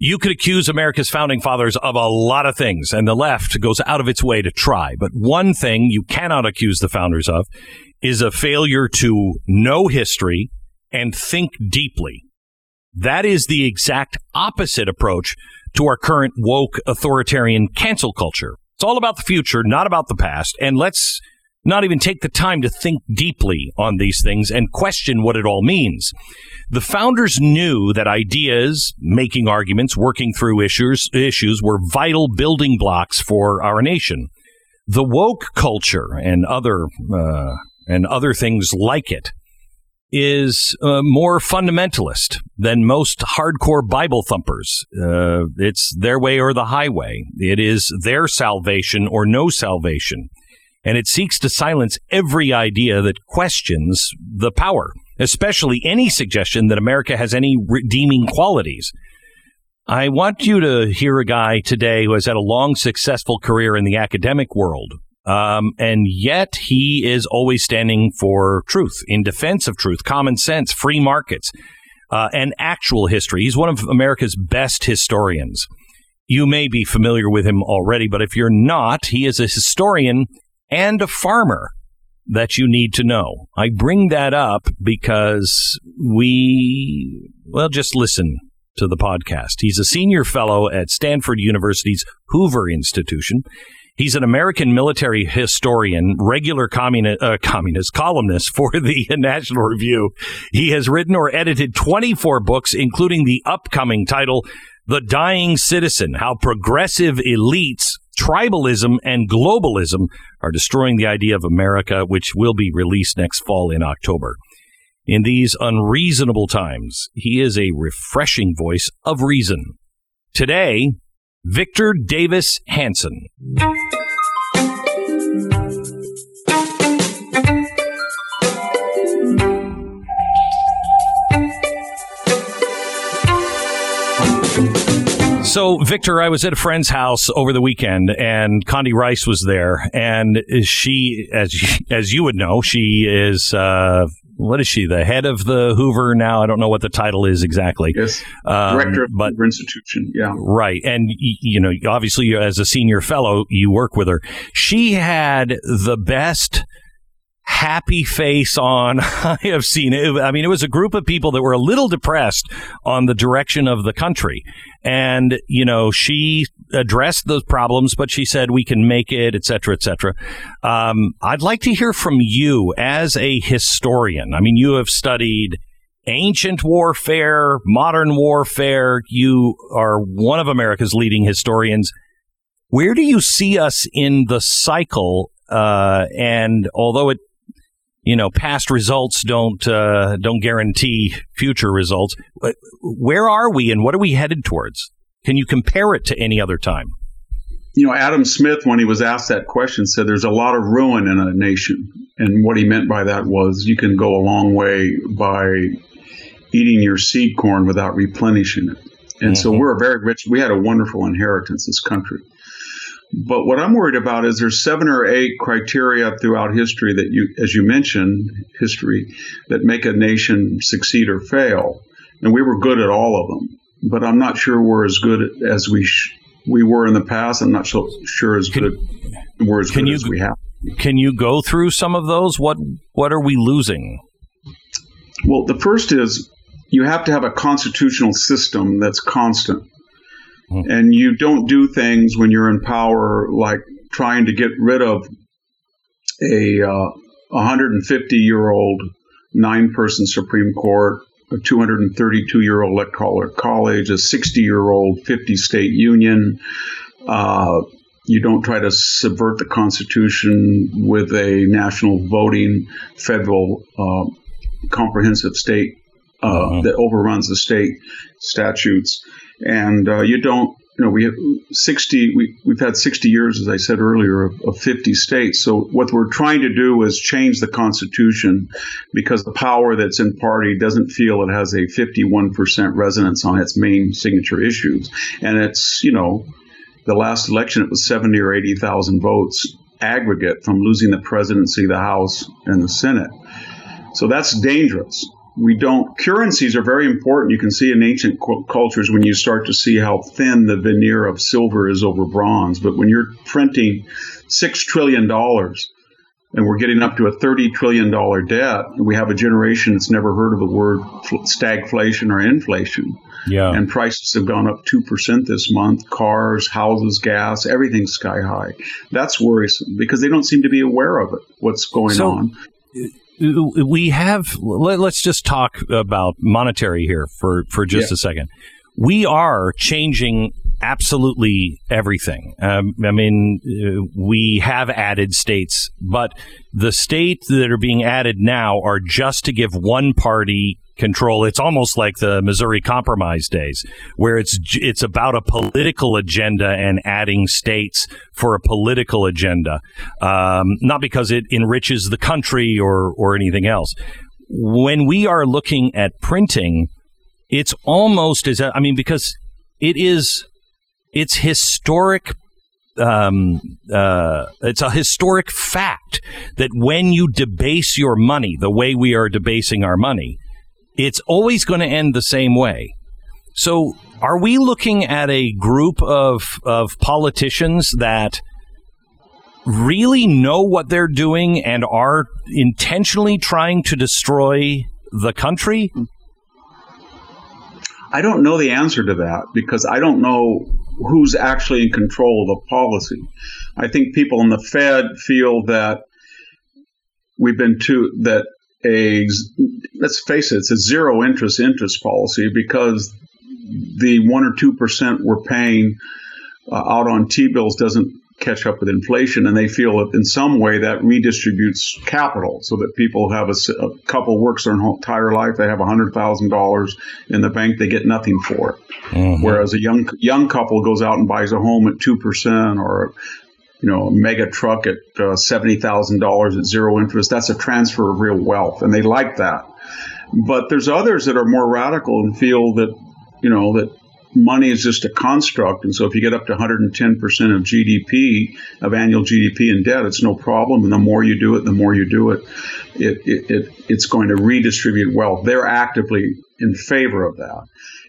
You could accuse America's founding fathers of a lot of things, and the left goes out of its way to try. But one thing you cannot accuse the founders of is a failure to know history and think deeply. That is the exact opposite approach to our current woke authoritarian cancel culture. It's all about the future, not about the past. And let's not even take the time to think deeply on these things and question what it all means. The founders knew that ideas, making arguments, working through issues, issues were vital building blocks for our nation. The woke culture and other uh, and other things like it is uh, more fundamentalist than most hardcore Bible thumpers. Uh, it's their way or the highway. It is their salvation or no salvation. And it seeks to silence every idea that questions the power, especially any suggestion that America has any redeeming qualities. I want you to hear a guy today who has had a long, successful career in the academic world, um, and yet he is always standing for truth, in defense of truth, common sense, free markets, uh, and actual history. He's one of America's best historians. You may be familiar with him already, but if you're not, he is a historian and a farmer that you need to know. I bring that up because we, well, just listen to the podcast. He's a senior fellow at Stanford University's Hoover Institution. He's an American military historian, regular communi- uh, communist columnist for the National Review. He has written or edited 24 books, including the upcoming title, The Dying Citizen How Progressive Elites, Tribalism, and Globalism Are Destroying the Idea of America, which will be released next fall in October. In these unreasonable times, he is a refreshing voice of reason. Today, Victor Davis Hanson. So, Victor, I was at a friend's house over the weekend, and Condi Rice was there, and she, as as you would know, she is uh, what is she? The head of the Hoover now? I don't know what the title is exactly. Yes, um, director of but, Hoover Institution. Yeah, right. And you know, obviously, as a senior fellow, you work with her. She had the best happy face on I have seen it. I mean, it was a group of people that were a little depressed on the direction of the country. And, you know, she addressed those problems, but she said we can make it, et cetera, et cetera. Um, I'd like to hear from you as a historian. I mean, you have studied ancient warfare, modern warfare. You are one of America's leading historians. Where do you see us in the cycle? Uh, and although it you know past results don't uh, don't guarantee future results. Where are we, and what are we headed towards? Can you compare it to any other time? You know, Adam Smith, when he was asked that question, said there's a lot of ruin in a nation, and what he meant by that was you can go a long way by eating your seed corn without replenishing it. And mm-hmm. so we're a very rich. We had a wonderful inheritance, this country. But what I'm worried about is there's seven or eight criteria throughout history that you, as you mentioned, history that make a nation succeed or fail, and we were good at all of them. But I'm not sure we're as good as we sh- we were in the past. I'm not so sure as can, good we're as good you, as we have. Can you go through some of those? What what are we losing? Well, the first is you have to have a constitutional system that's constant. Mm-hmm. And you don't do things when you're in power like trying to get rid of a uh, 150 year old nine person Supreme Court, a 232 year old electoral college, a 60 year old 50 state union. Uh, you don't try to subvert the Constitution with a national voting federal uh, comprehensive state uh, uh-huh. that overruns the state statutes and uh, you don't you know we have 60 we, we've had 60 years as i said earlier of, of, 50 states. So what we're trying to do is change the constitution because the power that's in party doesn't feel it has a 51% resonance on its main signature issues. And it's you know the last election it was 70 or 80,000 votes aggregate from losing the presidency the house and the senate. So that's dangerous we don't currencies are very important. You can see in ancient cultures when you start to see how thin the veneer of silver is over bronze but when you're printing 6 trillion dollars and we're getting up to a 30 trillion dollar debt and we have a generation that's never heard of the word stagflation or inflation. Yeah. And prices have gone up 2% this month cars houses gas everything's sky high. That's worrisome because they don't seem to be aware of it what's going so, on we have let's just talk about monetary here for for just yeah. a second we are changing absolutely everything. Um, I mean, uh, we have added states, but the states that are being added now are just to give one party control. It's almost like the Missouri Compromise days, where it's it's about a political agenda and adding states for a political agenda, um, not because it enriches the country or or anything else. When we are looking at printing, it's almost as I mean because it is it's historic um, uh, it's a historic fact that when you debase your money the way we are debasing our money, it's always going to end the same way. So, are we looking at a group of of politicians that really know what they're doing and are intentionally trying to destroy the country? I don't know the answer to that because I don't know who's actually in control of the policy. I think people in the Fed feel that we've been too that a let's face it, it's a zero interest interest policy because the one or two percent we're paying uh, out on T bills doesn't catch up with inflation, and they feel that in some way that redistributes capital, so that people have a, a couple works their entire life, they have hundred thousand dollars in the bank, they get nothing for it. Mm-hmm. Whereas a young young couple goes out and buys a home at two percent, or you know, a mega truck at uh, seventy thousand dollars at zero interest. That's a transfer of real wealth, and they like that. But there's others that are more radical and feel that you know that money is just a construct. And so if you get up to 110% of GDP, of annual GDP in debt, it's no problem. And the more you do it, the more you do it, it, it, it it's going to redistribute wealth. They're actively in favor of that.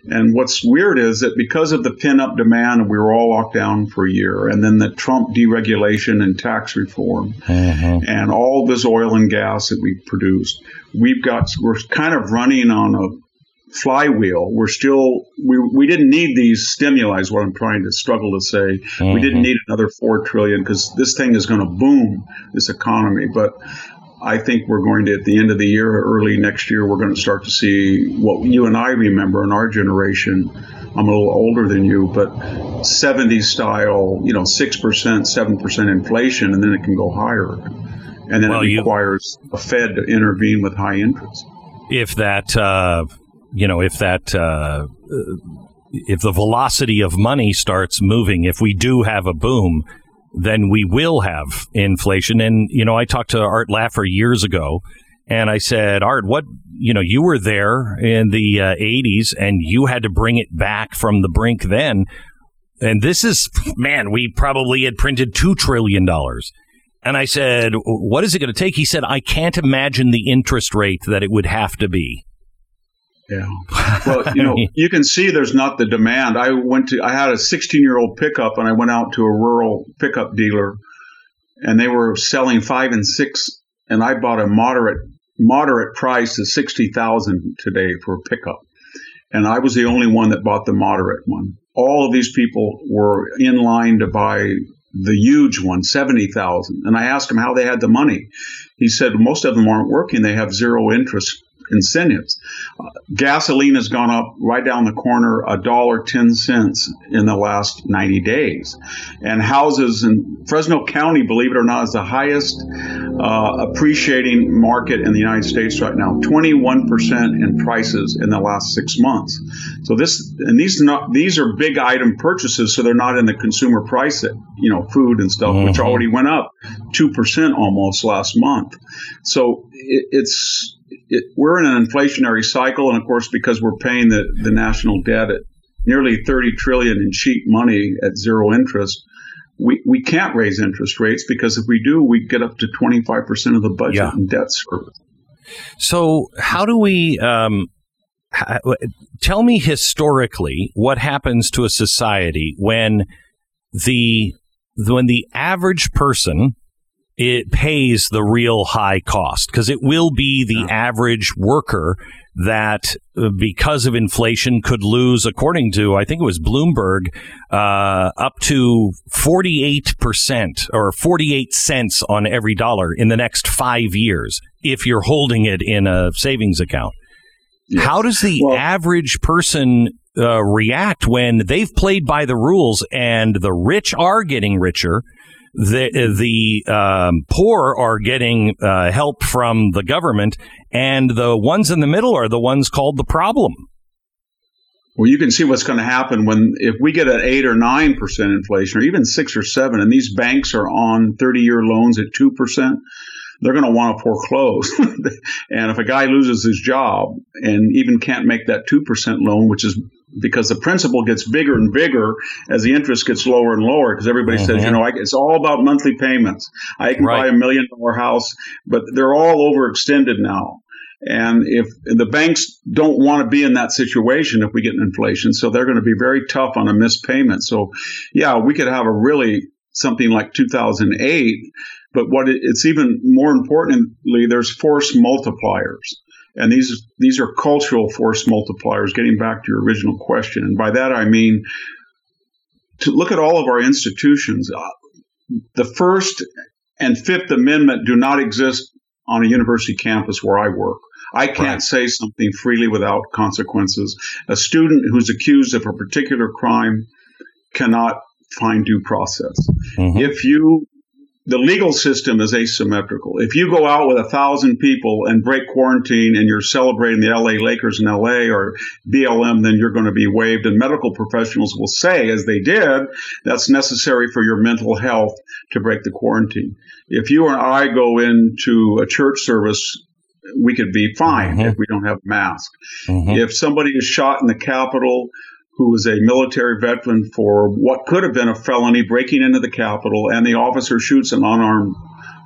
And what's weird is that because of the pin up demand, we were all locked down for a year, and then the Trump deregulation and tax reform, mm-hmm. and all this oil and gas that we produced, we've got, we're kind of running on a flywheel. We're still we we didn't need these stimuli. Is what I'm trying to struggle to say. We didn't mm-hmm. need another four trillion because this thing is going to boom this economy. But I think we're going to at the end of the year, early next year, we're going to start to see what you and I remember in our generation. I'm a little older than you, but 70s style, you know, six percent, seven percent inflation, and then it can go higher, and then well, it requires you, a Fed to intervene with high interest. If that uh, you know, if that uh, if the velocity of money starts moving, if we do have a boom, then we will have inflation. And you know, I talked to Art Laffer years ago, and I said, Art, what you know, you were there in the uh, '80s, and you had to bring it back from the brink then. And this is, man, we probably had printed two trillion dollars. And I said, what is it going to take? He said, I can't imagine the interest rate that it would have to be. Yeah. Well, you know, you can see there's not the demand. I went to, I had a 16 year old pickup and I went out to a rural pickup dealer and they were selling five and six and I bought a moderate, moderate price of 60,000 today for a pickup. And I was the only one that bought the moderate one. All of these people were in line to buy the huge one, 70,000. And I asked him how they had the money. He said most of them aren't working. They have zero interest incentives. Uh, gasoline has gone up right down the corner a dollar ten cents in the last 90 days, and houses in Fresno County, believe it or not, is the highest uh, appreciating market in the United States right now. 21 percent in prices in the last six months. So this and these not these are big item purchases, so they're not in the consumer price, you know, food and stuff, mm-hmm. which already went up two percent almost last month. So it, it's it, we're in an inflationary cycle, and of course, because we're paying the, the national debt at nearly 30 trillion in cheap money at zero interest, we, we can't raise interest rates because if we do, we get up to 25% of the budget yeah. in debt service. So, how do we? Um, tell me historically what happens to a society when the when the average person it pays the real high cost because it will be the yeah. average worker that uh, because of inflation could lose according to i think it was bloomberg uh, up to 48% or 48 cents on every dollar in the next five years if you're holding it in a savings account yes. how does the well, average person uh, react when they've played by the rules and the rich are getting richer the the um, poor are getting uh, help from the government, and the ones in the middle are the ones called the problem. Well, you can see what's going to happen when if we get an eight or nine percent inflation, or even six or seven, and these banks are on thirty-year loans at two percent they're going to want to foreclose. and if a guy loses his job and even can't make that 2% loan, which is because the principal gets bigger and bigger as the interest gets lower and lower because everybody mm-hmm. says, you know, I, it's all about monthly payments. I can right. buy a million dollar house, but they're all overextended now. And if the banks don't want to be in that situation if we get an inflation, so they're going to be very tough on a missed payment. So, yeah, we could have a really something like 2008 but what it, it's even more importantly, there's force multipliers. And these these are cultural force multipliers. Getting back to your original question, and by that I mean to look at all of our institutions. Uh, the First and Fifth Amendment do not exist on a university campus where I work. I can't right. say something freely without consequences. A student who's accused of a particular crime cannot find due process. Mm-hmm. If you the legal system is asymmetrical. If you go out with a thousand people and break quarantine and you're celebrating the LA Lakers in LA or BLM, then you're going to be waived. And medical professionals will say, as they did, that's necessary for your mental health to break the quarantine. If you or I go into a church service we could be fine mm-hmm. if we don't have a mask. Mm-hmm. If somebody is shot in the Capitol, who was a military veteran for what could have been a felony breaking into the Capitol, and the officer shoots an unarmed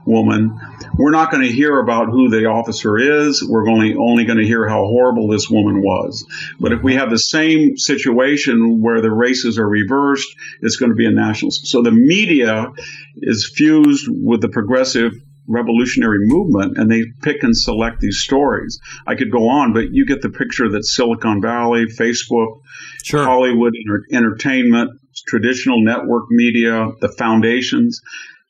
woman. We're not going to hear about who the officer is. We're only only going to hear how horrible this woman was. But if we have the same situation where the races are reversed, it's going to be a national. So the media is fused with the progressive revolutionary movement and they pick and select these stories. I could go on, but you get the picture that Silicon Valley, Facebook, sure. Hollywood enter- entertainment, traditional network media, the foundations.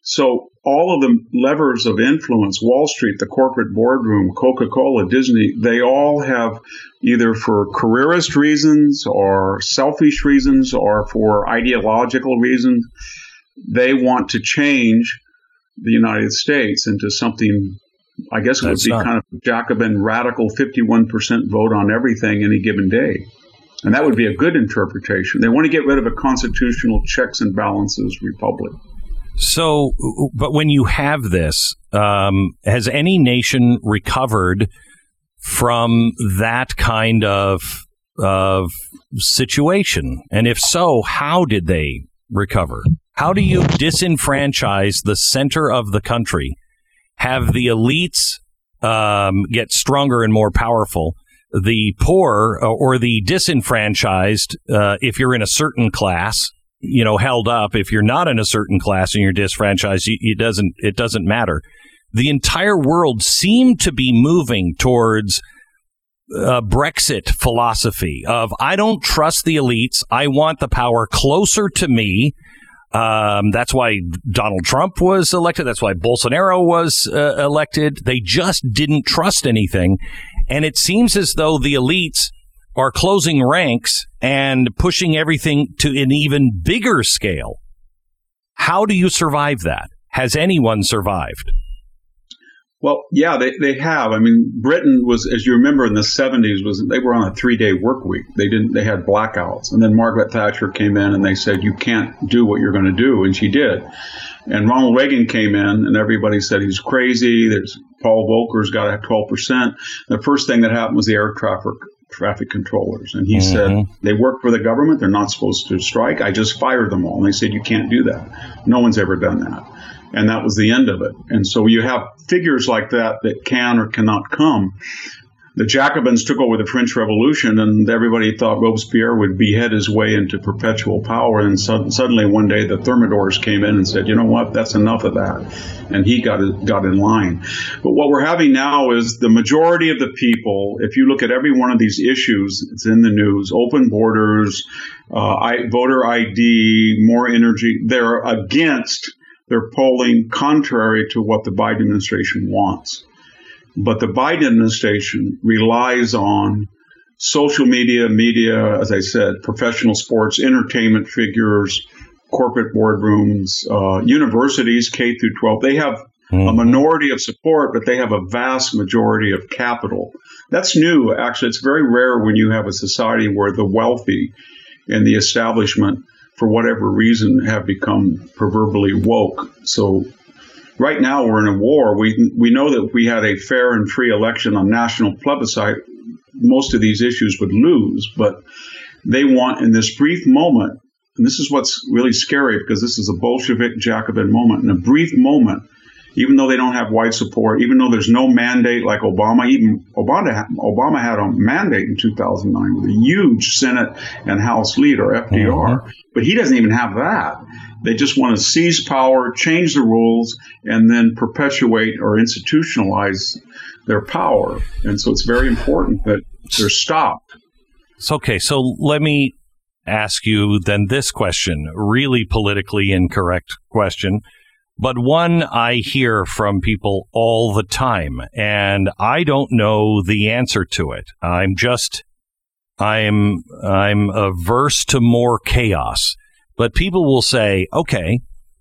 So all of the levers of influence, Wall Street, the corporate boardroom, Coca-Cola, Disney, they all have either for careerist reasons or selfish reasons or for ideological reasons, they want to change the United States into something I guess it That's would be not. kind of Jacobin radical 51% vote on everything any given day. And that would be a good interpretation. They want to get rid of a constitutional checks and balances republic. So, but when you have this, um, has any nation recovered from that kind of of situation? And if so, how did they recover? How do you disenfranchise the center of the country, have the elites um, get stronger and more powerful, the poor uh, or the disenfranchised, uh, if you're in a certain class, you know, held up. If you're not in a certain class and you're disenfranchised, it doesn't it doesn't matter. The entire world seemed to be moving towards a Brexit philosophy of I don't trust the elites. I want the power closer to me. Um, that's why Donald Trump was elected. That's why Bolsonaro was uh, elected. They just didn't trust anything. And it seems as though the elites are closing ranks and pushing everything to an even bigger scale. How do you survive that? Has anyone survived? Well, yeah, they, they have. I mean, Britain was, as you remember, in the '70s, was they were on a three day work week. They didn't. They had blackouts, and then Margaret Thatcher came in and they said, "You can't do what you're going to do," and she did. And Ronald Reagan came in, and everybody said he's crazy. There's Paul Volcker's got to have 12 percent. The first thing that happened was the air traffic traffic controllers, and he mm-hmm. said they work for the government. They're not supposed to strike. I just fired them all, and they said you can't do that. No one's ever done that. And that was the end of it. And so you have figures like that that can or cannot come the Jacobins took over the French Revolution, and everybody thought Robespierre would behead his way into perpetual power. And so, suddenly, one day, the Thermidors came in and said, "You know what? That's enough of that," and he got got in line. But what we're having now is the majority of the people. If you look at every one of these issues, it's in the news: open borders, uh, I, voter ID, more energy. They're against. They're polling contrary to what the Biden administration wants. But the Biden administration relies on social media, media, as I said, professional sports, entertainment figures, corporate boardrooms, uh, universities, K through 12. They have mm-hmm. a minority of support, but they have a vast majority of capital. That's new. Actually, it's very rare when you have a society where the wealthy and the establishment, for whatever reason, have become proverbially woke. So right now we're in a war. We we know that we had a fair and free election on national plebiscite, most of these issues would lose. But they want in this brief moment, and this is what's really scary because this is a Bolshevik Jacobin moment. In a brief moment, even though they don't have white support, even though there's no mandate like Obama, even Obama, Obama had a mandate in 2009 with a huge Senate and House lead, or FDR, mm-hmm. but he doesn't even have that. They just want to seize power, change the rules, and then perpetuate or institutionalize their power. And so it's very important that they're stopped. Okay, so let me ask you then this question, really politically incorrect question, but one I hear from people all the time, and I don't know the answer to it. I'm just I'm I'm averse to more chaos. But people will say, okay,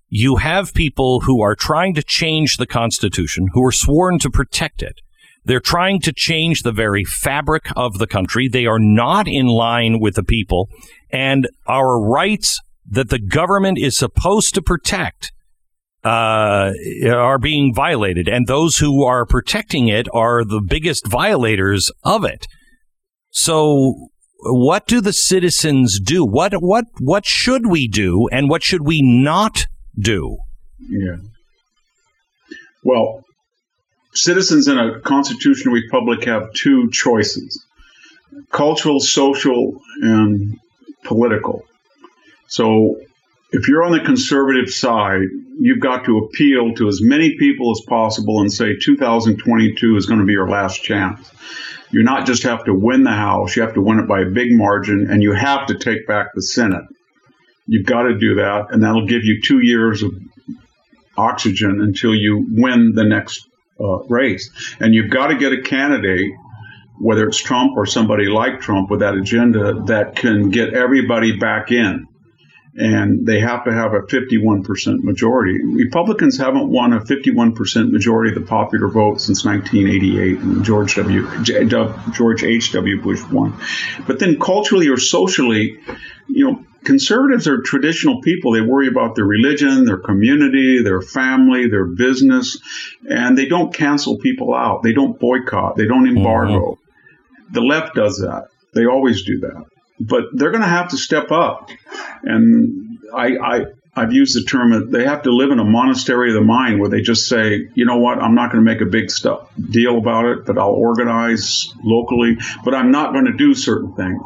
you have people who are trying to change the Constitution, who are sworn to protect it. They're trying to change the very fabric of the country. They are not in line with the people. And our rights that the government is supposed to protect uh, are being violated. And those who are protecting it are the biggest violators of it. So what do the citizens do? What what what should we do, and what should we not do? Yeah. Well, citizens in a constitutional republic have two choices: cultural, social, and political. So, if you're on the conservative side, you've got to appeal to as many people as possible and say 2022 is going to be your last chance you not just have to win the House, you have to win it by a big margin, and you have to take back the Senate. You've got to do that, and that'll give you two years of oxygen until you win the next uh, race. And you've got to get a candidate, whether it's Trump or somebody like Trump with that agenda, that can get everybody back in and they have to have a 51% majority. Republicans haven't won a 51% majority of the popular vote since 1988, and George W. George H. W. Bush won. But then culturally or socially, you know, conservatives are traditional people. They worry about their religion, their community, their family, their business, and they don't cancel people out. They don't boycott. They don't embargo. Mm-hmm. The left does that. They always do that but they're going to have to step up. And I, I, I've used the term they have to live in a monastery of the mind where they just say, you know what, I'm not going to make a big stuff deal about it, but I'll organize locally, but I'm not going to do certain things.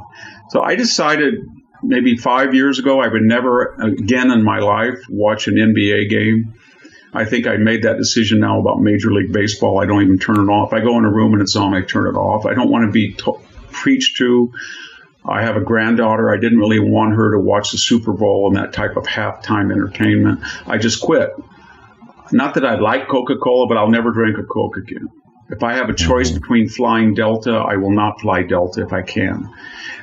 So I decided maybe five years ago I would never again in my life watch an NBA game. I think I made that decision now about Major League Baseball. I don't even turn it off. I go in a room and it's on, I turn it off. I don't want to be preached to. I have a granddaughter. I didn't really want her to watch the Super Bowl and that type of halftime entertainment. I just quit. Not that I like Coca Cola, but I'll never drink a Coke again. If I have a choice mm-hmm. between flying Delta, I will not fly Delta if I can.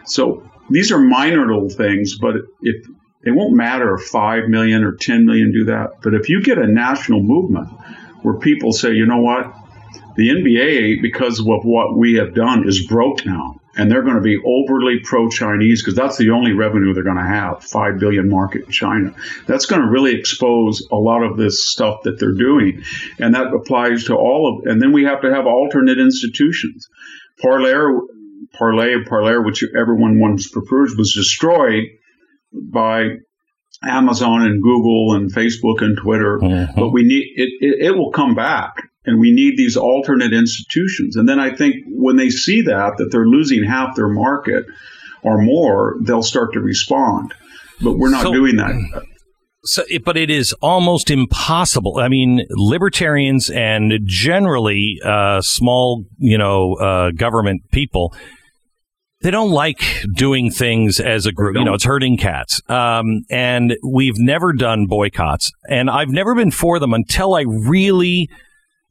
So these are minor little things, but if it won't matter if 5 million or 10 million do that. But if you get a national movement where people say, you know what, the NBA, because of what we have done, is broke now and they're going to be overly pro-Chinese because that's the only revenue they're going to have, five billion market in China. That's going to really expose a lot of this stuff that they're doing, and that applies to all of. And then we have to have alternate institutions. Parler, Parlay, Parler, which everyone once prefers, was destroyed by Amazon and Google and Facebook and Twitter, mm-hmm. but we need it, it, it will come back and we need these alternate institutions. And then I think when they see that, that they're losing half their market or more, they'll start to respond. But we're not so, doing that. So, but it is almost impossible. I mean, libertarians and generally uh, small, you know, uh, government people they don't like doing things as a group. You know, it's herding cats. Um, and we've never done boycotts, and I've never been for them until I really,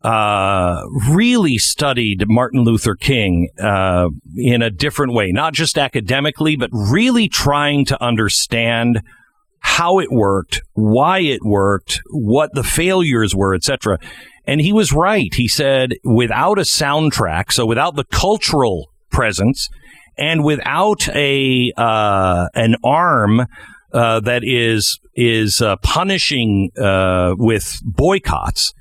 uh, really studied Martin Luther King uh, in a different way, not just academically, but really trying to understand how it worked, why it worked, what the failures were, etc. And he was right. He said, without a soundtrack, so without the cultural presence and without a uh, an arm uh, that is is uh, punishing uh, with boycotts.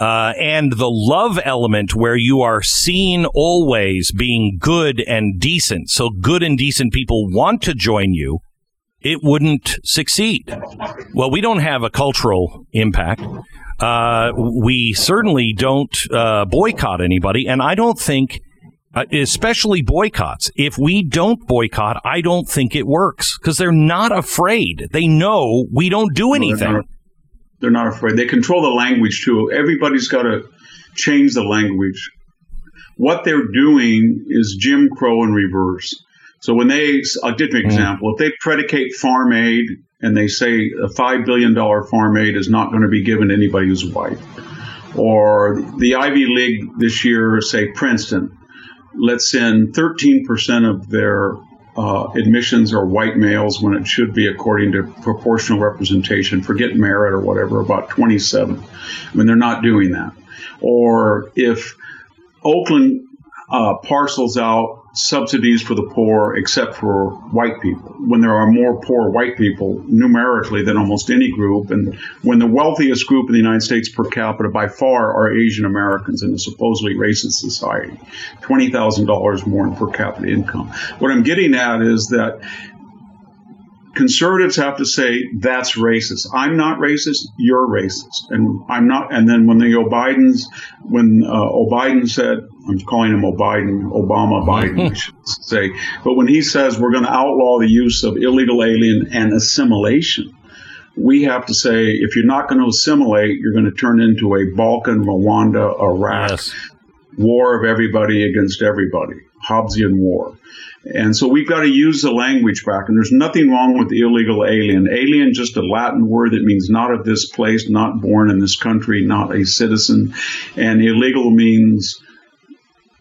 Uh, and the love element where you are seen always being good and decent. So good and decent people want to join you. It wouldn't succeed. Well, we don't have a cultural impact. Uh, we certainly don't boycott anybody. And I don't think uh, especially boycotts. If we don't boycott, I don't think it works because they're not afraid. They know we don't do anything. They're not, afraid. They control the language too. Everybody's got to change the language. What they're doing is Jim Crow in reverse. So when they, I'll give you an mm. example. If they predicate farm aid and they say a $5 billion farm aid is not going to be given to anybody who's white, or the Ivy League this year, say Princeton, lets in 13% of their uh, admissions are white males when it should be according to proportional representation. Forget merit or whatever, about 27. I mean, they're not doing that. Or if Oakland uh, parcels out subsidies for the poor except for white people. When there are more poor white people numerically than almost any group, and when the wealthiest group in the United States per capita by far are Asian Americans in a supposedly racist society, $20,000 more in per capita income. What I'm getting at is that conservatives have to say that's racist. I'm not racist. You're racist, and I'm not. And then when the O'Bidens, when uh, O'Biden said, I'm calling him O'Biden, Obama Biden, I should say, but when he says we're going to outlaw the use of illegal alien and assimilation, we have to say if you're not going to assimilate, you're going to turn into a Balkan, Rwanda, Iraq yes. war of everybody against everybody, Hobbesian war. And so we've got to use the language back. And there's nothing wrong with illegal alien. Alien, just a Latin word that means not of this place, not born in this country, not a citizen. And illegal means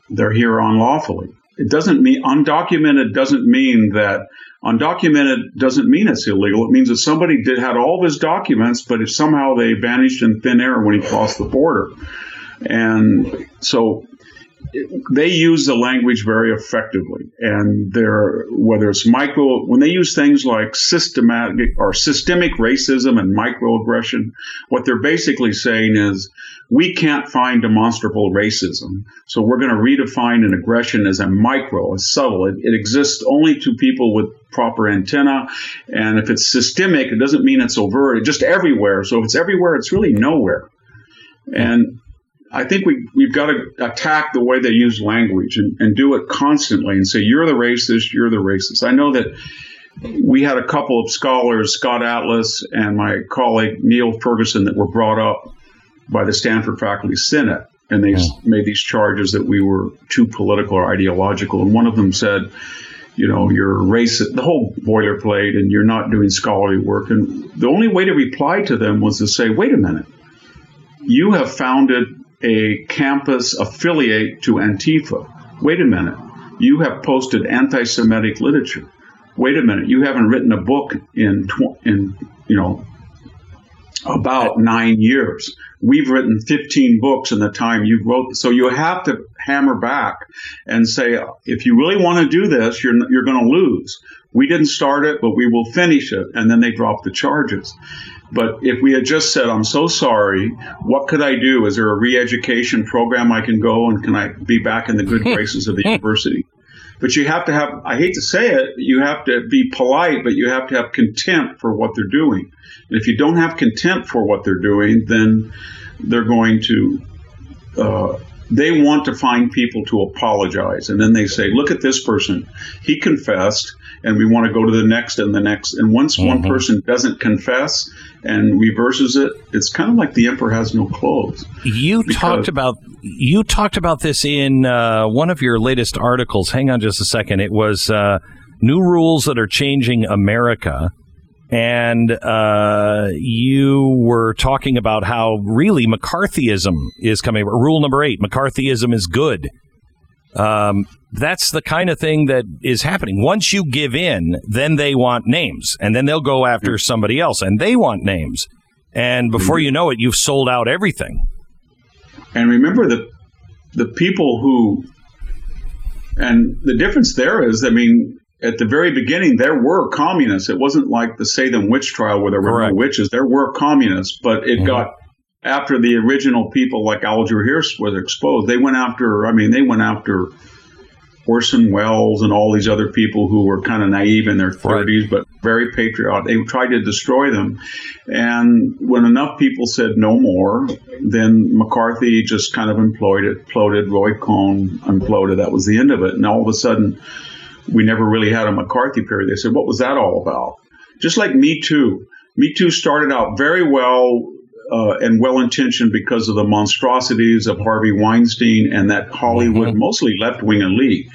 they're here unlawfully. It doesn't mean undocumented doesn't mean that undocumented doesn't mean it's illegal. It means that somebody did had all of his documents, but if somehow they vanished in thin air when he crossed the border. And so they use the language very effectively and they're whether it's micro when they use things like systematic or systemic racism and microaggression what they're basically saying is we can't find demonstrable racism so we're going to redefine an aggression as a micro a subtle. It, it exists only to people with proper antenna and if it's systemic it doesn't mean it's overt it's just everywhere. So if it's everywhere it's really nowhere. And I think we, we've got to attack the way they use language and, and do it constantly and say, you're the racist, you're the racist. I know that we had a couple of scholars, Scott Atlas and my colleague Niall Ferguson, that were brought up by the Stanford Faculty Senate. And they oh. made these charges that we were too political or ideological. And one of them said, you know, you're racist, the whole boilerplate, and you're not doing scholarly work. And the only way to reply to them was to say, wait a minute, you have founded a campus affiliate to Antifa. Wait a minute. You have posted anti Semitic literature. Wait a minute. You haven't written a book in, tw- in you know, about nine years. We've written 15 books in the time you wrote. So you have to hammer back and say, if you really want to do this, you're, you're going to lose. We didn't start it, but we will finish it. And then they drop the charges. But if we had just said, I'm so sorry, what could I do? Is there a re education program I can go and can I be back in the good graces of the university? But you have to have, I hate to say it, you have to be polite, but you have to have contempt for what they're doing. And if you don't have contempt for what they're doing, then they're going to, uh, they want to find people to apologize. And then they say, look at this person. He confessed, and we want to go to the next and the next. And once mm-hmm. one person doesn't confess and reverses it, it's kind of like the emperor has no clothes. You talked about you talked about this in uh, one of your latest articles. Hang on just a second. It was uh, new rules that are changing America and uh, you were talking about how really McCarthyism is coming. Rule number eight: McCarthyism is good. Um, that's the kind of thing that is happening. Once you give in, then they want names, and then they'll go after somebody else, and they want names. And before you know it, you've sold out everything. And remember the the people who, and the difference there is, I mean, at the very beginning, there were communists. It wasn't like the Salem witch trial where there were Correct. no witches. There were communists, but it mm-hmm. got after the original people like Alger Hiss was exposed. They went after. I mean, they went after Orson Welles and all these other people who were kind of naive in their 30s, right. but very patriotic. They tried to destroy them. And when enough people said no more, then McCarthy just kind of imploded, imploded. Roy Cohn imploded. That was the end of it. And all of a sudden, we never really had a McCarthy period. They said, what was that all about? Just like Me Too. Me Too started out very well uh, and well intentioned because of the monstrosities of Harvey Weinstein and that Hollywood, mm-hmm. mostly left wing elite.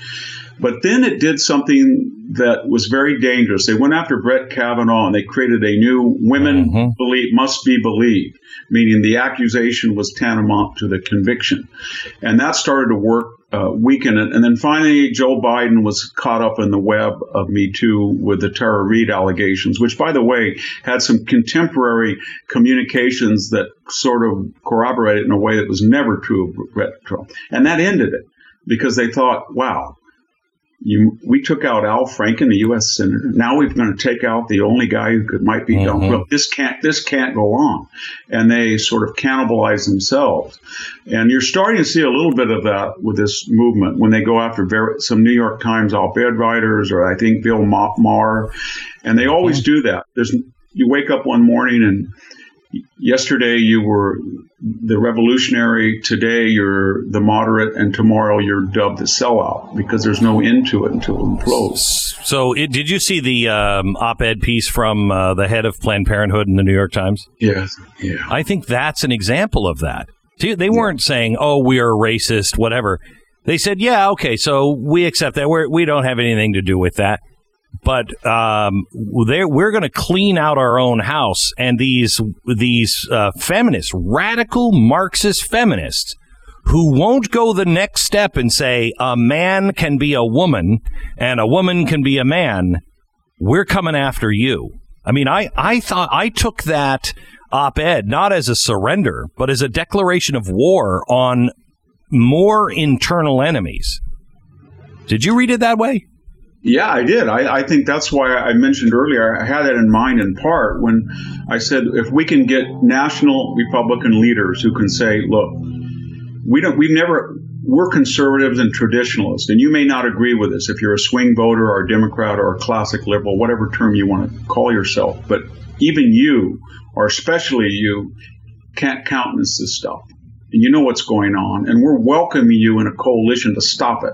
But then it did something that was very dangerous. They went after Brett Kavanaugh and they created a new women mm-hmm. believe must be believed, meaning the accusation was tantamount to the conviction. And that started to work uh, weaken it. And then finally, Joe Biden was caught up in the web of Me Too with the Tara Reade allegations, which, by the way, had some contemporary communications that sort of corroborated in a way that was never true of Brett Trump. And that ended it because they thought, wow, you, we took out Al Franken, the U.S. senator. Now we're going to take out the only guy who could might be mm-hmm. this can't this can't go on, and they sort of cannibalize themselves. And you're starting to see a little bit of that with this movement when they go after very, some New York Times op-ed writers, or I think Bill Maher, and they always mm-hmm. do that. There's you wake up one morning and yesterday you were the revolutionary, today you're the moderate, and tomorrow you're dubbed the sellout because there's no end to it until it implodes. So, it, did you see the um, op-ed piece from uh, the head of Planned Parenthood in the New York Times? Yes. Yeah. I think that's an example of that. They weren't yeah. saying, "Oh, we are racist," whatever. They said, "Yeah, okay, so we accept that. We're, we don't have anything to do with that." But um, we're going to clean out our own house. And these these uh, feminists, radical Marxist feminists, who won't go the next step and say a man can be a woman and a woman can be a man, we're coming after you. I mean, I, I thought I took that op ed not as a surrender, but as a declaration of war on more internal enemies. Did you read it that way? Yeah, I did. I, I, think that's why I mentioned earlier, I had that in mind in part when I said if we can get national Republican leaders who can say, look, we don't, we've never, we're conservatives and traditionalists, and you may not agree with us if you're a swing voter or a Democrat or a classic liberal, whatever term you want to call yourself. But even you, or especially you, can't countenance this stuff. And you know what's going on, and we're welcoming you in a coalition to stop it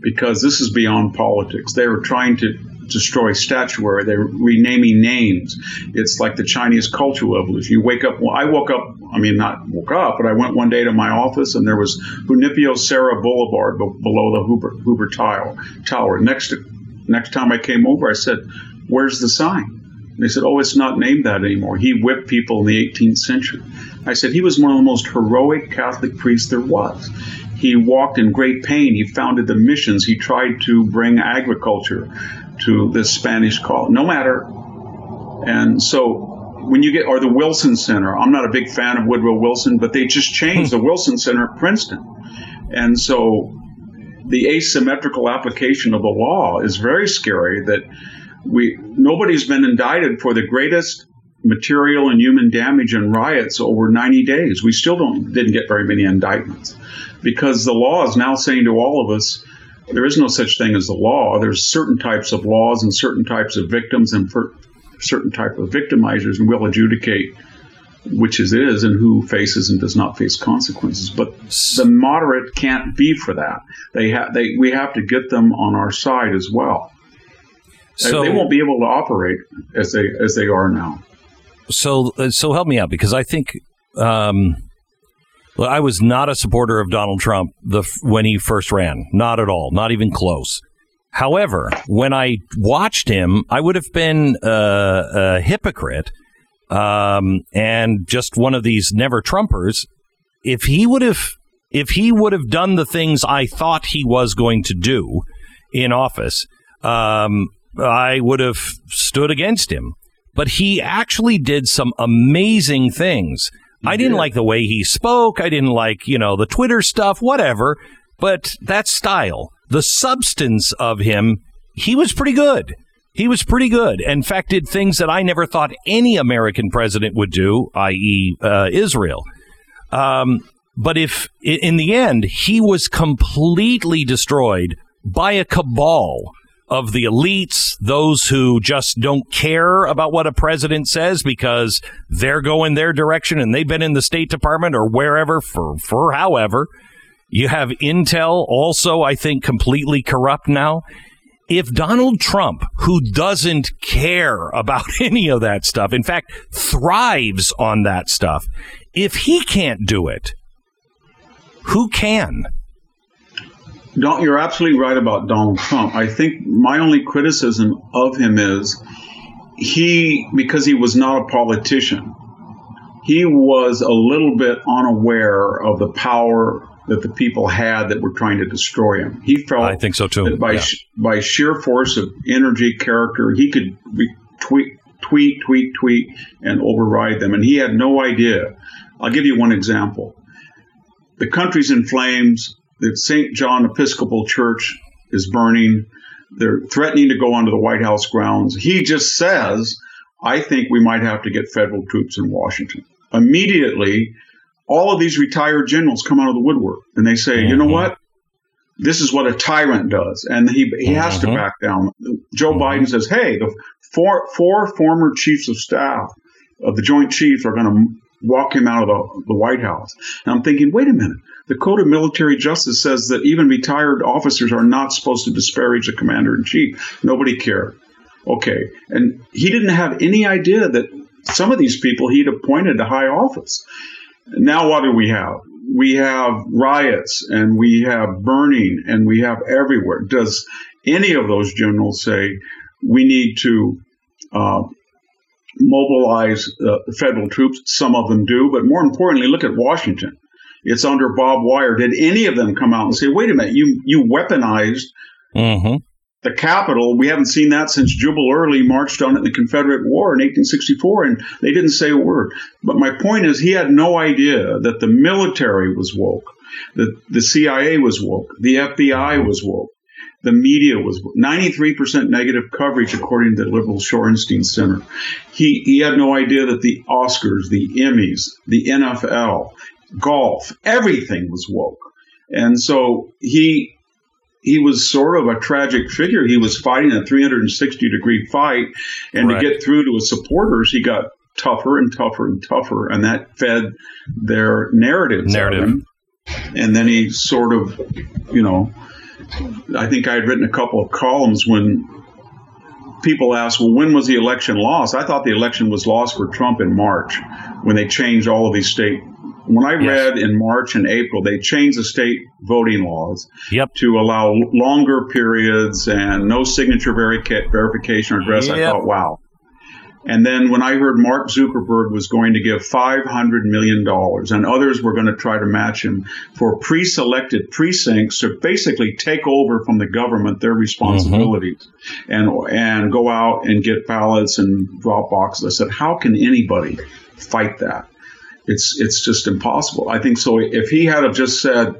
because this is beyond politics. They were trying to destroy statuary. They're renaming names. It's like the Chinese cultural revolution. You wake up. Well, I woke up. I mean, not woke up, but I went one day to my office and there was Junipero Serra Boulevard below the Hoover, Hoover Tower. Tower. Next, next time I came over, I said, "Where's the sign?" They said, "Oh, it's not named that anymore. He whipped people in the 18th century." I said, "He was one of the most heroic Catholic priests there was." He walked in great pain. He founded the missions. He tried to bring agriculture to the Spanish colony. No matter. And so when you get, or the Wilson Center, I'm not a big fan of Woodrow Wilson, but they just changed the hmm. Wilson Center at Princeton. And so the asymmetrical application of the law is very scary that we, nobody's been indicted for the greatest material and human damage and riots over 90 days. We still don't didn't get very many indictments because the law is now saying to all of us, there is no such thing as the law. There's certain types of laws and certain types of victims and certain type of victimizers, and we'll adjudicate which is is and who faces and does not face consequences. But the moderate can't be for that. They have they we have to get them on our side as well. So, they won't be able to operate as they as they are now. So uh, so help me out because I think um, I was not a supporter of Donald Trump the when he first ran, not at all, not even close. However, when I watched him, I would have been uh, a hypocrite um, and just one of these never Trumpers, if he would have if he would have done the things I thought he was going to do in office, um, I would have stood against him. But he actually did some amazing things. I didn't like the way he spoke. I didn't like, you know, the Twitter stuff, whatever. But that style, the substance of him, he was pretty good. He was pretty good. In fact, did things that I never thought any American president would do, i.e., uh, Israel. Um, but if in the end he was completely destroyed by a cabal of the elites, those who just don't care about what a president says because they're going their direction and they've been in the State Department or wherever for, for however. You have Intel also, I think, completely corrupt now if Donald Trump, who doesn't care about any of that stuff, in fact, thrives on that stuff, if he can't do it, who can? Don't, you're absolutely right about Donald Trump. I think my only criticism of him is he, because he was not a politician, he was a little bit unaware of the power that the people had that were trying to destroy him. He felt I think so too. by yeah. sh- by sheer force of energy, character, he could re- tweet, tweet, tweet, tweet, and override them, and he had no idea. I'll give you one example. The country's in flames. The St. John Episcopal Church is burning. They're threatening to go onto the White House grounds. He just says, I think we might have to get federal troops in Washington. Immediately, all of these retired generals come out of the woodwork and they say, mm-hmm. you know mm-hmm. what? This is what a tyrant does. And he, he mm-hmm. has to mm-hmm. back down. Joe mm-hmm. Biden says, hey, the four, four former chiefs of staff of the Joint Chiefs are going to walk him out of the, the White House. And I'm thinking, wait a minute. The Code of Military Justice says that even retired officers are not supposed to disparage the commander in chief. Nobody cared. Okay. And he didn't have any idea that some of these people he'd appointed to high office. Now, what do we have? We have riots and we have burning and we have everywhere. Does any of those generals say we need to uh, mobilize uh, federal troops? Some of them do, but more importantly, look at Washington. It's under Bob Wire. Did any of them come out and say, "Wait a minute, you you weaponized mm-hmm the Capitol. We haven't seen that since Jubal Early marched on it in the Confederate War in 1864, and they didn't say a word. But my point is, he had no idea that the military was woke, that the CIA was woke, the FBI was woke, the media was 93% negative coverage, according to the Liberal Shorenstein Center. He, he had no idea that the Oscars, the Emmys, the NFL, golf, everything was woke. And so he he was sort of a tragic figure. He was fighting a 360 degree fight, and right. to get through to his supporters, he got tougher and tougher and tougher, and that fed their narratives. Narrative. And then he sort of, you know, I think I had written a couple of columns when people asked, well, when was the election lost? I thought the election was lost for Trump in March when they changed all of these state when I yes. read in March and April, they changed the state voting laws yep. to allow longer periods and no signature verica- verification or address. Yep. I thought, wow. And then when I heard Mark Zuckerberg was going to give $500 million and others were going to try to match him for pre selected precincts to basically take over from the government their responsibilities mm-hmm. and, and go out and get ballots and drop boxes, I said, how can anybody fight that? It's it's just impossible. I think so. If he had have just said,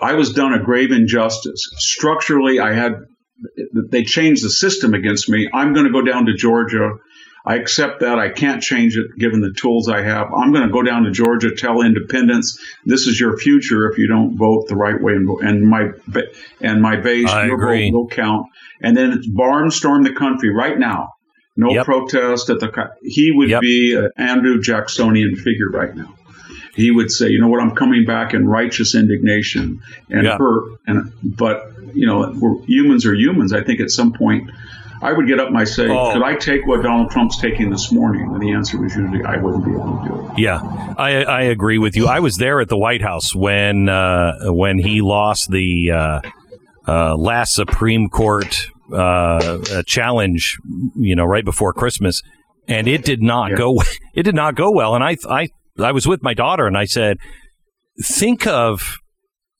"I was done a grave injustice structurally," I had they changed the system against me. I'm going to go down to Georgia. I accept that. I can't change it given the tools I have. I'm going to go down to Georgia, tell independents, this is your future if you don't vote the right way, and, and my and my base, I your agree. vote will count. And then it's barnstorm the country right now. No Yep. protest at the. He would Yep. be an Andrew Jacksonian figure right now. He would say, you know what, I'm coming back in righteous indignation and Yeah. hurt. And but you know, we're, humans are humans. I think at some point. I would get up and I say, Oh. could I take what Donald Trump's taking this morning? And the answer was usually, I wouldn't be able to do it. Yeah, I, I agree with you. I was there at the White House when uh, when he lost the uh, uh, last Supreme Court uh, uh, challenge, you know, right before Christmas, and it did not Yeah. go. It did not go well. And I I I was with my daughter, and I said, think of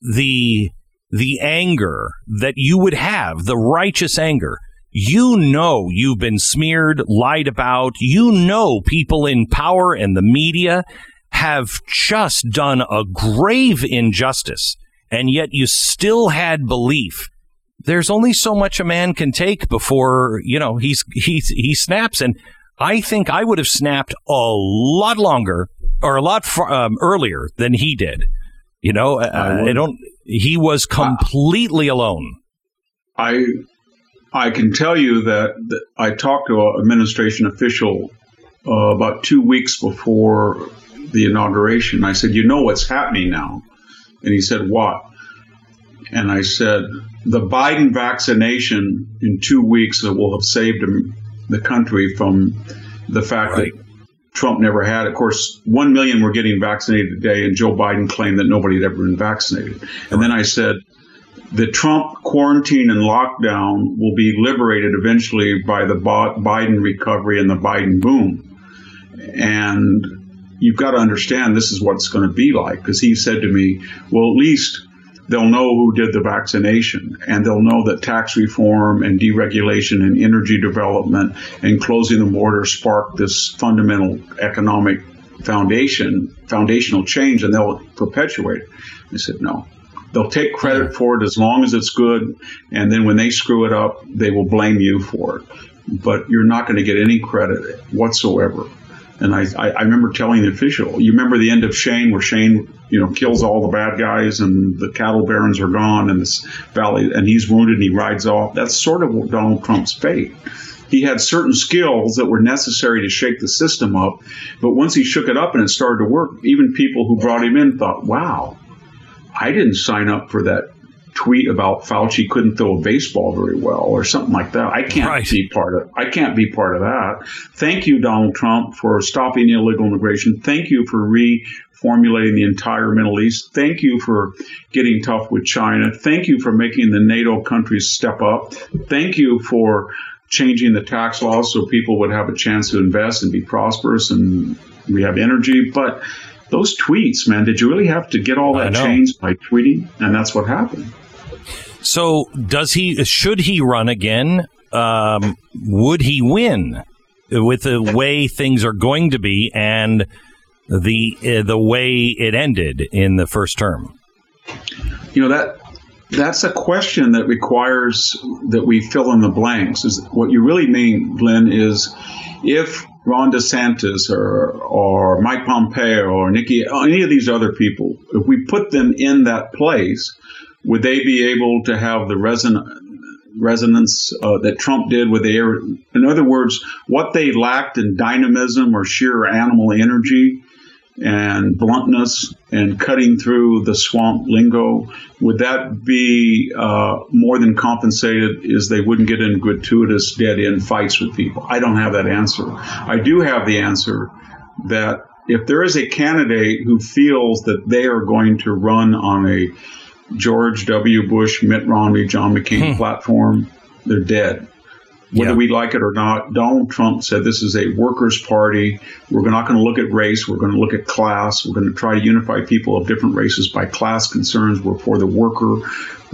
the the anger that you would have, the righteous anger. You know you've been smeared, lied about. You know people in power and the media have just done a grave injustice, and yet you still had belief. There's only so much a man can take before you know he's he he snaps, and I think I would have snapped a lot longer or a lot far, um, earlier than he did. You know, I, I don't. He was completely alone. I I can tell you that, that I talked to an administration official uh, about two weeks before the inauguration. I said, "You know what's happening now," and he said, "What?" And I said, "The Biden vaccination in two weeks will have saved the country from the fact Right. that." Trump never had. Of course, one million were getting vaccinated today, and Joe Biden claimed that nobody had ever been vaccinated. And then I said, the Trump quarantine and lockdown will be liberated eventually by the Biden recovery and the Biden boom. And you've got to understand this is what it's going to be like because he said to me, well, at least they'll know who did the vaccination and they'll know that tax reform and deregulation and energy development and closing the border sparked this fundamental economic foundation, foundational change, and they'll perpetuate it. I said, no. They'll take credit for it as long as it's good, and then when they screw it up, they will blame you for it. But you're not going to get any credit whatsoever. And I, I, remember telling the official, you remember the end of Shane, where Shane, you know, kills all the bad guys and the cattle barons are gone and this valley, and he's wounded and he rides off. That's sort of what Donald Trump's fate. He had certain skills that were necessary to shake the system up, but once he shook it up and it started to work, even people who brought him in thought, "Wow, I didn't sign up for that tweet about Fauci couldn't throw a baseball very well or something like that. I can't Right. be part of I can't be part of that. Thank you, Donald Trump, for stopping illegal immigration. Thank you for reformulating the entire Middle East. Thank you for getting tough with China. Thank you for making the NATO countries step up. Thank you for changing the tax laws so people would have a chance to invest and be prosperous and we have energy. But those tweets, man, did you really have to get all that changed by tweeting? And that's what happened. So, does he? Should he run again? Um, would he win with the way things are going to be and the uh, the way it ended in the first term? You know that that's a question that requires that we fill in the blanks. Is what you really mean, Glenn, is if Ron DeSantis or or Mike Pompeo or Nikki, any of these other people, if we put them in that place, would they be able to have the reson- resonance uh, that Trump did with the air? In other words, what they lacked in dynamism or sheer animal energy and bluntness and cutting through the swamp lingo, would that be uh, more than compensated is they wouldn't get in gratuitous dead end fights with people? I don't have that answer. I do have the answer that if there is a candidate who feels that they are going to run on a George W. Bush, Mitt Romney, John McCain platform, they're dead. Whether Yeah. we like it or not, Donald Trump said this is a workers' party. We're not going to look at race. We're going to look at class. We're going to try to unify people of different races by class concerns. We're for the worker.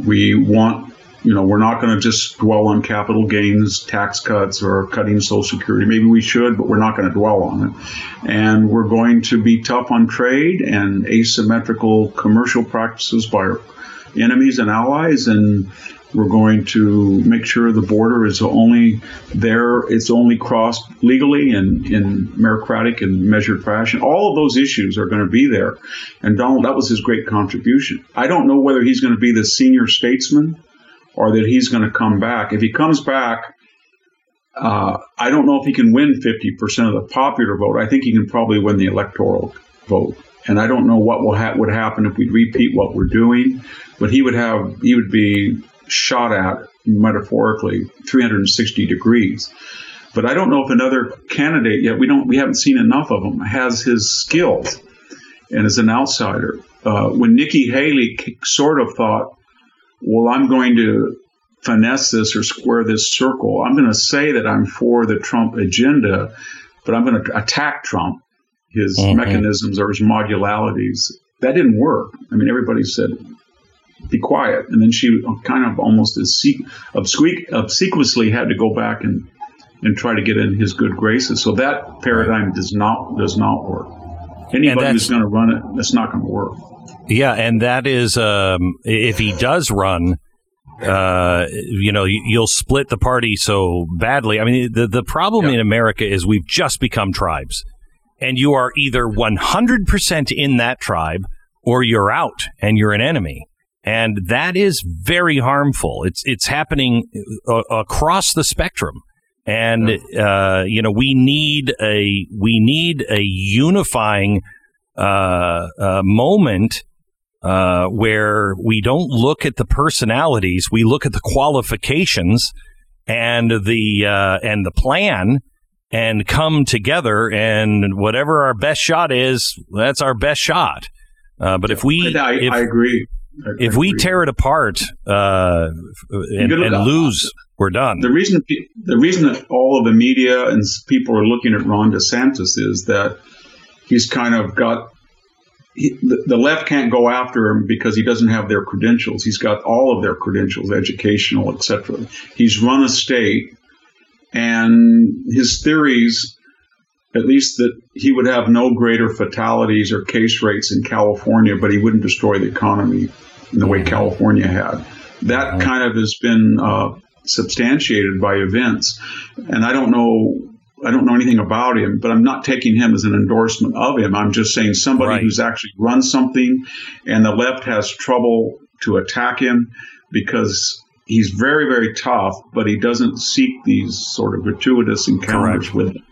We want, you know, we're not going to just dwell on capital gains, tax cuts, or cutting Social Security. Maybe we should, but we're not going to dwell on it. And we're going to be tough on trade and asymmetrical commercial practices by our enemies and allies. And We're going to make sure the border is only there, it's only crossed legally and in meritocratic and measured fashion. All of those issues are going to be there. And Donald, that was his great contribution. I don't know whether he's going to be the senior statesman or that he's going to come back. If he comes back, uh, I don't know if he can win 50% of the popular vote. I think he can probably win the electoral vote. And I don't know what will ha- would happen if we repeat what we're doing, but he would have he would be shot at metaphorically 360 degrees. But I don't know if another candidate yet. We don't we haven't seen enough of him has his skills, and is an outsider. Uh, when Nikki Haley sort of thought, well, I'm going to finesse this or square this circle. I'm going to say that I'm for the Trump agenda, but I'm going to attack Trump, his mm-hmm. mechanisms or his modularities. That didn't work. I mean, everybody said, be quiet. And then she kind of almost obsequiously had to go back and, and try to get in his good graces. So that paradigm does not does not work. Anybody who's going to run it, that's not going to work. Yeah, and that is um, if he does run, uh, you know, you'll split the party so badly. I mean, the the problem yeah. in America is we've just become tribes, and you are either one hundred percent in that tribe or you're out and you're an enemy. And that is very harmful. It's it's happening uh, across the spectrum, and uh, you know we need a we need a unifying uh, uh moment uh, where we don't look at the personalities, we look at the qualifications and the uh, and the plan, and come together. And whatever our best shot is, that's our best shot. Uh, but if we, I, if, I agree. If we tear it apart uh, and, and lose, we're done. The reason the reason that all of the media and people are looking at Ron DeSantis is that he's kind of got he, the, the left can't go after him because he doesn't have their credentials. He's got all of their credentials, educational, etc. He's run a state, and his theories, at least that he would have no greater fatalities or case rates in California, but he wouldn't destroy the economy the way California had. That kind of has been uh, substantiated by events, and I don't know I don't know anything about him, but I'm not taking him as an endorsement of him. I'm just saying somebody right. who's actually run something and the left has trouble to attack him because he's very, very tough, but he doesn't seek these sort of gratuitous encounters Correct. with them.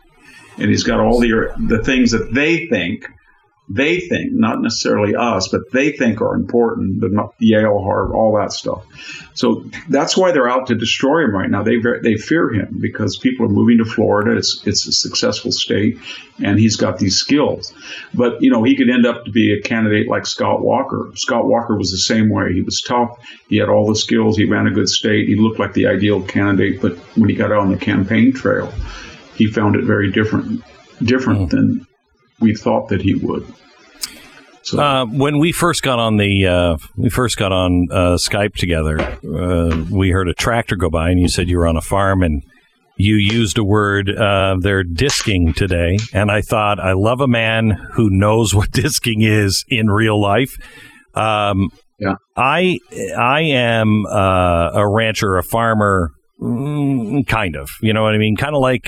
And he's got all the the things that they think they think, not necessarily us, but they think are important, the Yale, Harvard, all that stuff. So that's why they're out to destroy him right now. They they fear him because people are moving to Florida. It's it's a successful state, and he's got these skills. But you know he could end up to be a candidate like Scott Walker. Scott Walker was the same way. He was tough. He had all the skills. He ran a good state. He looked like the ideal candidate. But when he got out on the campaign trail, he found it very different different mm. than we thought that he would. So. Uh, when we first got on the uh, we first got on uh, Skype together, uh, we heard a tractor go by, and you said you were on a farm, and you used a word. Uh, they're disking today, and I thought I love a man who knows what disking is in real life. Um, yeah, I I am uh, a rancher, a farmer, mm, kind of. You know what I mean? Kind of like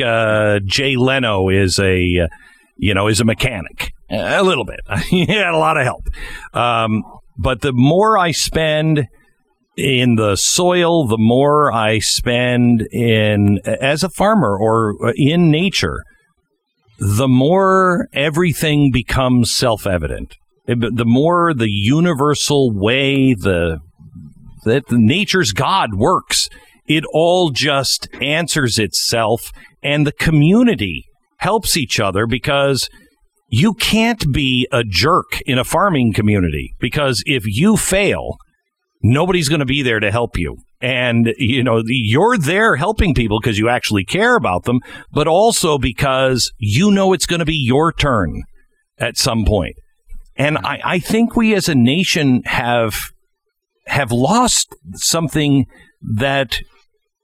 Jay Leno is a you know, is a mechanic. A little bit. he had a lot of help. Um, but the more I spend in the soil, the more I spend in as a farmer or in nature, the more everything becomes self-evident. The more the universal way the that nature's God works, it all just answers itself, and the community helps each other because you can't be a jerk in a farming community because if you fail, nobody's going to be there to help you. And, you know, you're there helping people because you actually care about them, but also because you know it's going to be your turn at some point. And I, I think we as a nation have have lost something that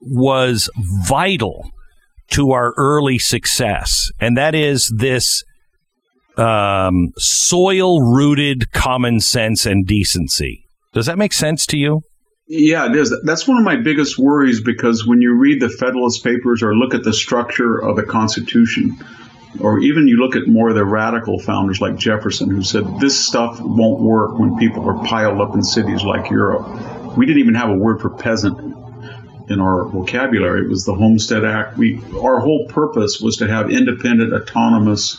was vital to our early success, and that is this um, soil rooted common sense and decency. Does that make sense to you? Yeah, it is. That's one of my biggest worries because when you read the Federalist Papers or look at the structure of the Constitution, or even you look at more of the radical founders like Jefferson, who said this stuff won't work when people are piled up in cities like Europe. We didn't even have a word for peasant in our vocabulary. It was the Homestead Act. We our whole purpose was to have independent, autonomous,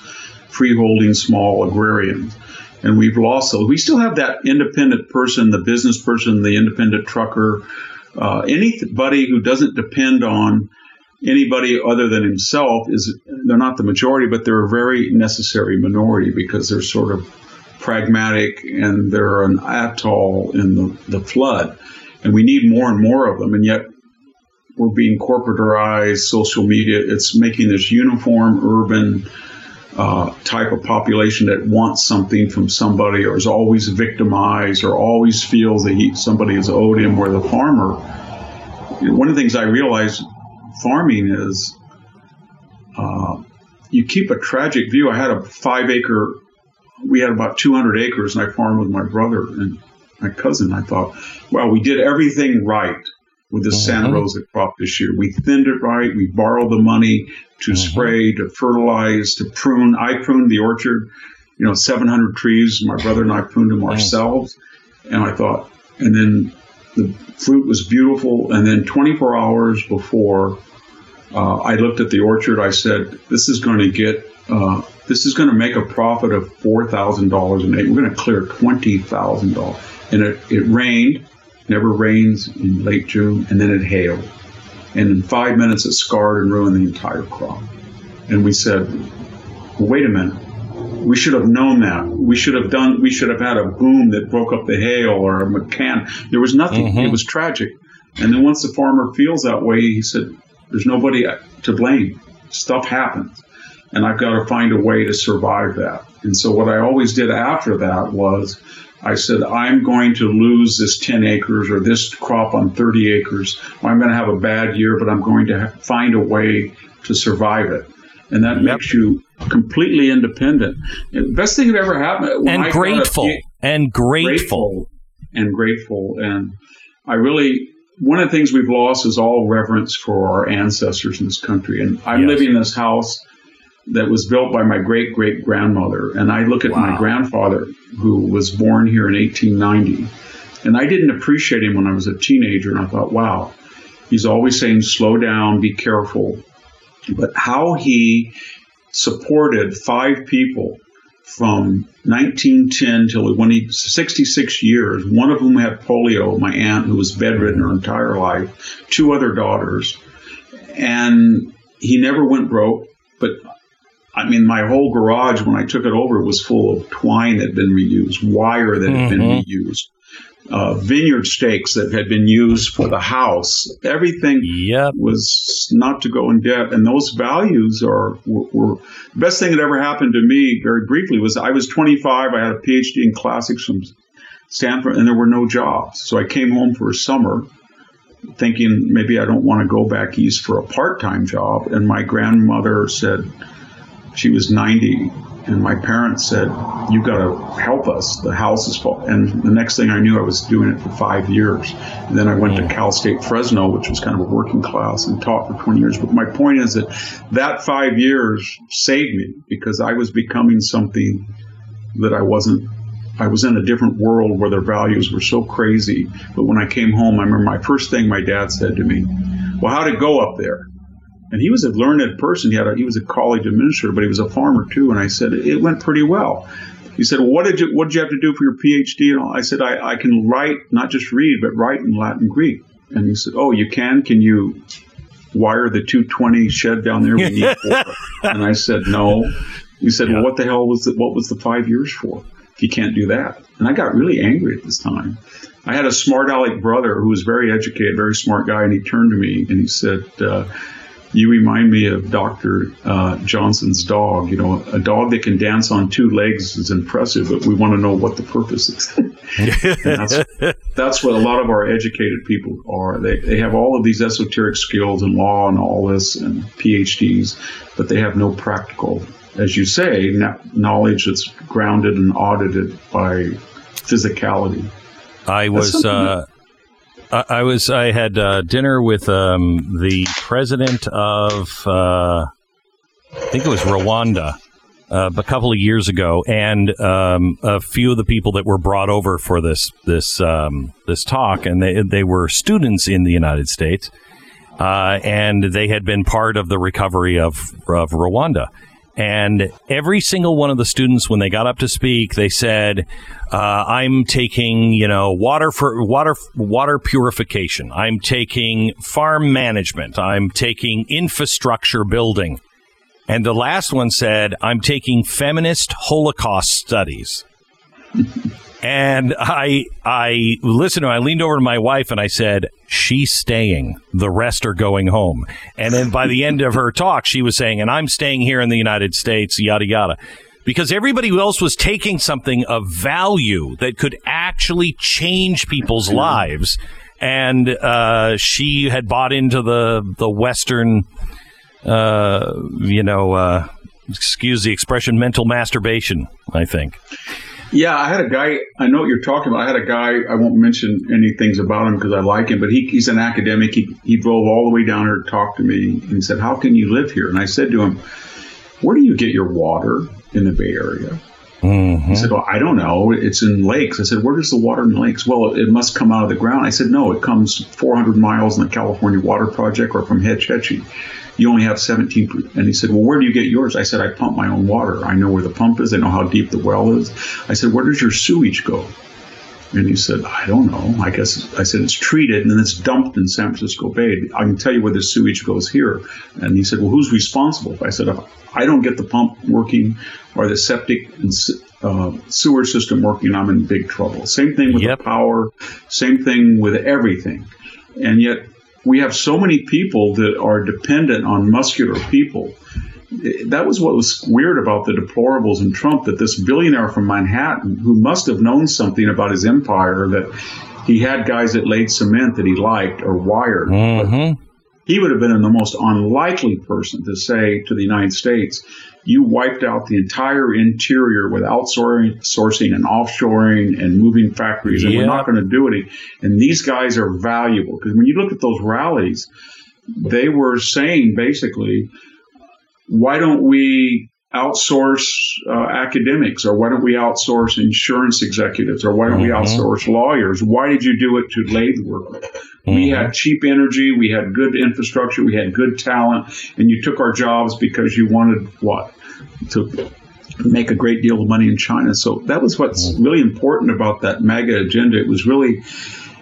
freeholding small agrarians. And we've lost those. We still have that independent person, the business person, the independent trucker, uh, anybody who doesn't depend on anybody other than himself is they're not the majority, but they're a very necessary minority because they're sort of pragmatic and they're an atoll in the, the flood. And we need more and more of them. And yet we're being corporatized, social media, it's making this uniform urban uh, type of population that wants something from somebody or is always victimized or always feels that he, somebody has owed him, where the farmer, one of the things I realized farming is uh, you keep a tragic view. I had a five acre, we had about 200 acres, and I farmed with my brother and my cousin. I thought, well, we did everything right with the mm-hmm. Santa Rosa crop this year. We thinned it right. We borrowed the money to mm-hmm. spray, to fertilize, to prune. I pruned the orchard, you know, 700 trees. My brother and I pruned them ourselves. And I thought, and then the fruit was beautiful. And then 24 hours before uh, I looked at the orchard, I said, this is going to get, uh, this is going to make a profit of $4,000 an acre. We're going to clear $20,000. And it, it rained never rains in late June, and then it hailed. And in five minutes, it scarred and ruined the entire crop. And we said, well, wait a minute. We should have known that. We should have done, we should have had a boom that broke up the hail or a McCann. There was nothing. Mm-hmm. It was tragic. And then once the farmer feels that way, he said, there's nobody to blame. Stuff happens. And I've got to find a way to survive that. And so what I always did after that was I said, I'm going to lose this 10 acres or this crop on 30 acres. I'm going to have a bad year, but I'm going to find a way to survive it. And that yep. makes you completely independent. The best thing that ever happened. And grateful. And grateful. grateful. And grateful. And I really, one of the things we've lost is all reverence for our ancestors in this country. And I'm yes. living in this house that was built by my great great grandmother. And I look at wow. my grandfather, who was born here in 1890, and I didn't appreciate him when I was a teenager. And I thought, wow, he's always saying, slow down, be careful. But how he supported five people from 1910 till when he 66 years one of whom had polio my aunt who was bedridden her entire life two other daughters and he never went broke but I mean, my whole garage when I took it over was full of twine that had been reused, wire that had mm-hmm. been reused, uh, vineyard stakes that had been used for the house. Everything yep. was not to go in debt, and those values are were, were, the best thing that ever happened to me. Very briefly, was I was 25. I had a PhD in classics from Stanford, and there were no jobs. So I came home for a summer thinking maybe I don't want to go back east for a part time job. And my grandmother said, she was 90 and my parents said "You've got to help us. The house is full. And the next thing i knew i was doing it for five years. And then i went to mm. cal state fresno which was kind of a working class and taught for 20 years. But my point is that that five years saved me because i was becoming something that i wasn't. I was in a different world where their values were so crazy. But when I came home, I remember my first thing my dad said to me, Well, how'd it go up there? And he was a learned person. He had a, he was a college administrator, but he was a farmer too. And I said it went pretty well. He said, well, "What did you what did you have to do for your PhD?" And I said, I, "I can write, not just read, but write in Latin Greek." And he said, "Oh, you can? Can you wire the 220 shed down there? We need four. and I said, "No." He said, yeah. "Well, what the hell was it? What was the five years for? If you can't do that?" And I got really angry at this time. I had a smart aleck brother who was very educated, very smart guy, and he turned to me and he said. Uh, you remind me of Dr. Uh, Johnson's dog. You know, a dog that can dance on two legs is impressive, but we want to know what the purpose is. that's, that's what a lot of our educated people are. They, they have all of these esoteric skills and law and all this and PhDs, but they have no practical, as you say, knowledge that's grounded and audited by physicality. I was. Uh, I, I was I had uh, dinner with um, the president of uh, I think it was Rwanda uh, a couple of years ago, and um, a few of the people that were brought over for this this um, this talk, and they they were students in the United States, uh, and they had been part of the recovery of of Rwanda. And every single one of the students, when they got up to speak, they said, uh, "I'm taking, you know, water for water water purification. I'm taking farm management. I'm taking infrastructure building." And the last one said, I'm taking feminist Holocaust studies. and I I listened to I leaned over to my wife and I said, She's staying. The rest are going home. And then by the end of her talk, she was saying, and I'm staying here in the United States, yada yada. Because everybody else was taking something of value that could actually change people's lives. And uh, she had bought into the the Western uh, you know, uh, excuse the expression, mental masturbation, I think. Yeah, I had a guy, I know what you're talking about. I had a guy, I won't mention any things about him because I like him, but he, he's an academic. He, he drove all the way down here to talk to me and he said, How can you live here? And I said to him, Where do you get your water in the Bay Area? Mm-hmm. He said, Well, I don't know. It's in lakes. I said, Where does the water in lakes? Well, it must come out of the ground. I said, No, it comes 400 miles in the California Water Project or from Hetch Hetchy you only have 17. And he said, well, where do you get yours? I said, I pump my own water. I know where the pump is. I know how deep the well is. I said, where does your sewage go? And he said, I don't know. I guess I said it's treated and then it's dumped in San Francisco Bay. I can tell you where the sewage goes here. And he said, Well, who's responsible? I said, If I don't get the pump working or the septic and uh, sewer system working, I'm in big trouble. Same thing with yep. the power, same thing with everything. And yet we have so many people that are dependent on muscular people. That was what was weird about the deplorables and Trump that this billionaire from Manhattan, who must have known something about his empire, that he had guys that laid cement that he liked or wired. Mm-hmm. He would have been the most unlikely person to say to the United States, you wiped out the entire interior with outsourcing and offshoring and moving factories, and we're not going to do it. And these guys are valuable because when you look at those rallies, they were saying basically, why don't we outsource uh, academics or why don't we outsource insurance executives or why don't mm-hmm. we outsource lawyers why did you do it to lathe workers mm-hmm. we had cheap energy we had good infrastructure we had good talent and you took our jobs because you wanted what to make a great deal of money in China. So that was what's mm-hmm. really important about that MAGA agenda. It was really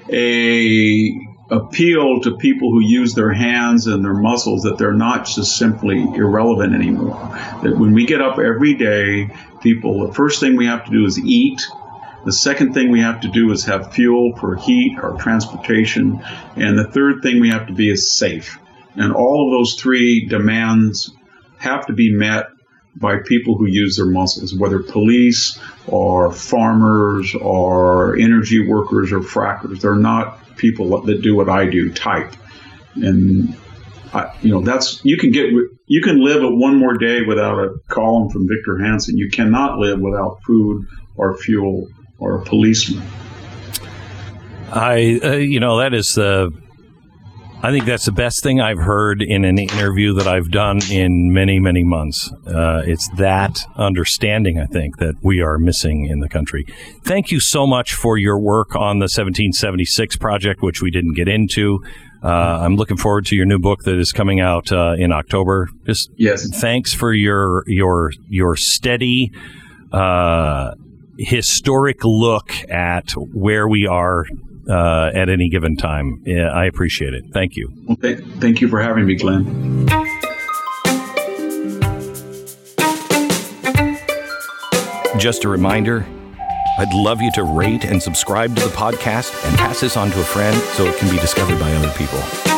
a appeal to people who use their hands and their muscles that they're not just simply irrelevant anymore. That when we get up every day, people, the first thing we have to do is eat. The second thing we have to do is have fuel for heat or transportation. And the third thing we have to be is safe. And all of those three demands have to be met by people who use their muscles, whether police or farmers or energy workers or frackers. They're not people that do what I do, type. And I, you know, that's you can get you can live one more day without a column from Victor Hanson. You cannot live without food or fuel or a policeman. I, uh, you know, that is the I think that's the best thing I've heard in an interview that I've done in many, many months. Uh, it's that understanding, I think, that we are missing in the country. Thank you so much for your work on the 1776 project, which we didn't get into. Uh, I'm looking forward to your new book that is coming out uh, in October. Just yes. thanks for your your your steady uh, historic look at where we are uh, at any given time. Yeah, I appreciate it. Thank you. Well, th- thank you for having me, Glenn. Just a reminder I'd love you to rate and subscribe to the podcast and pass this on to a friend so it can be discovered by other people.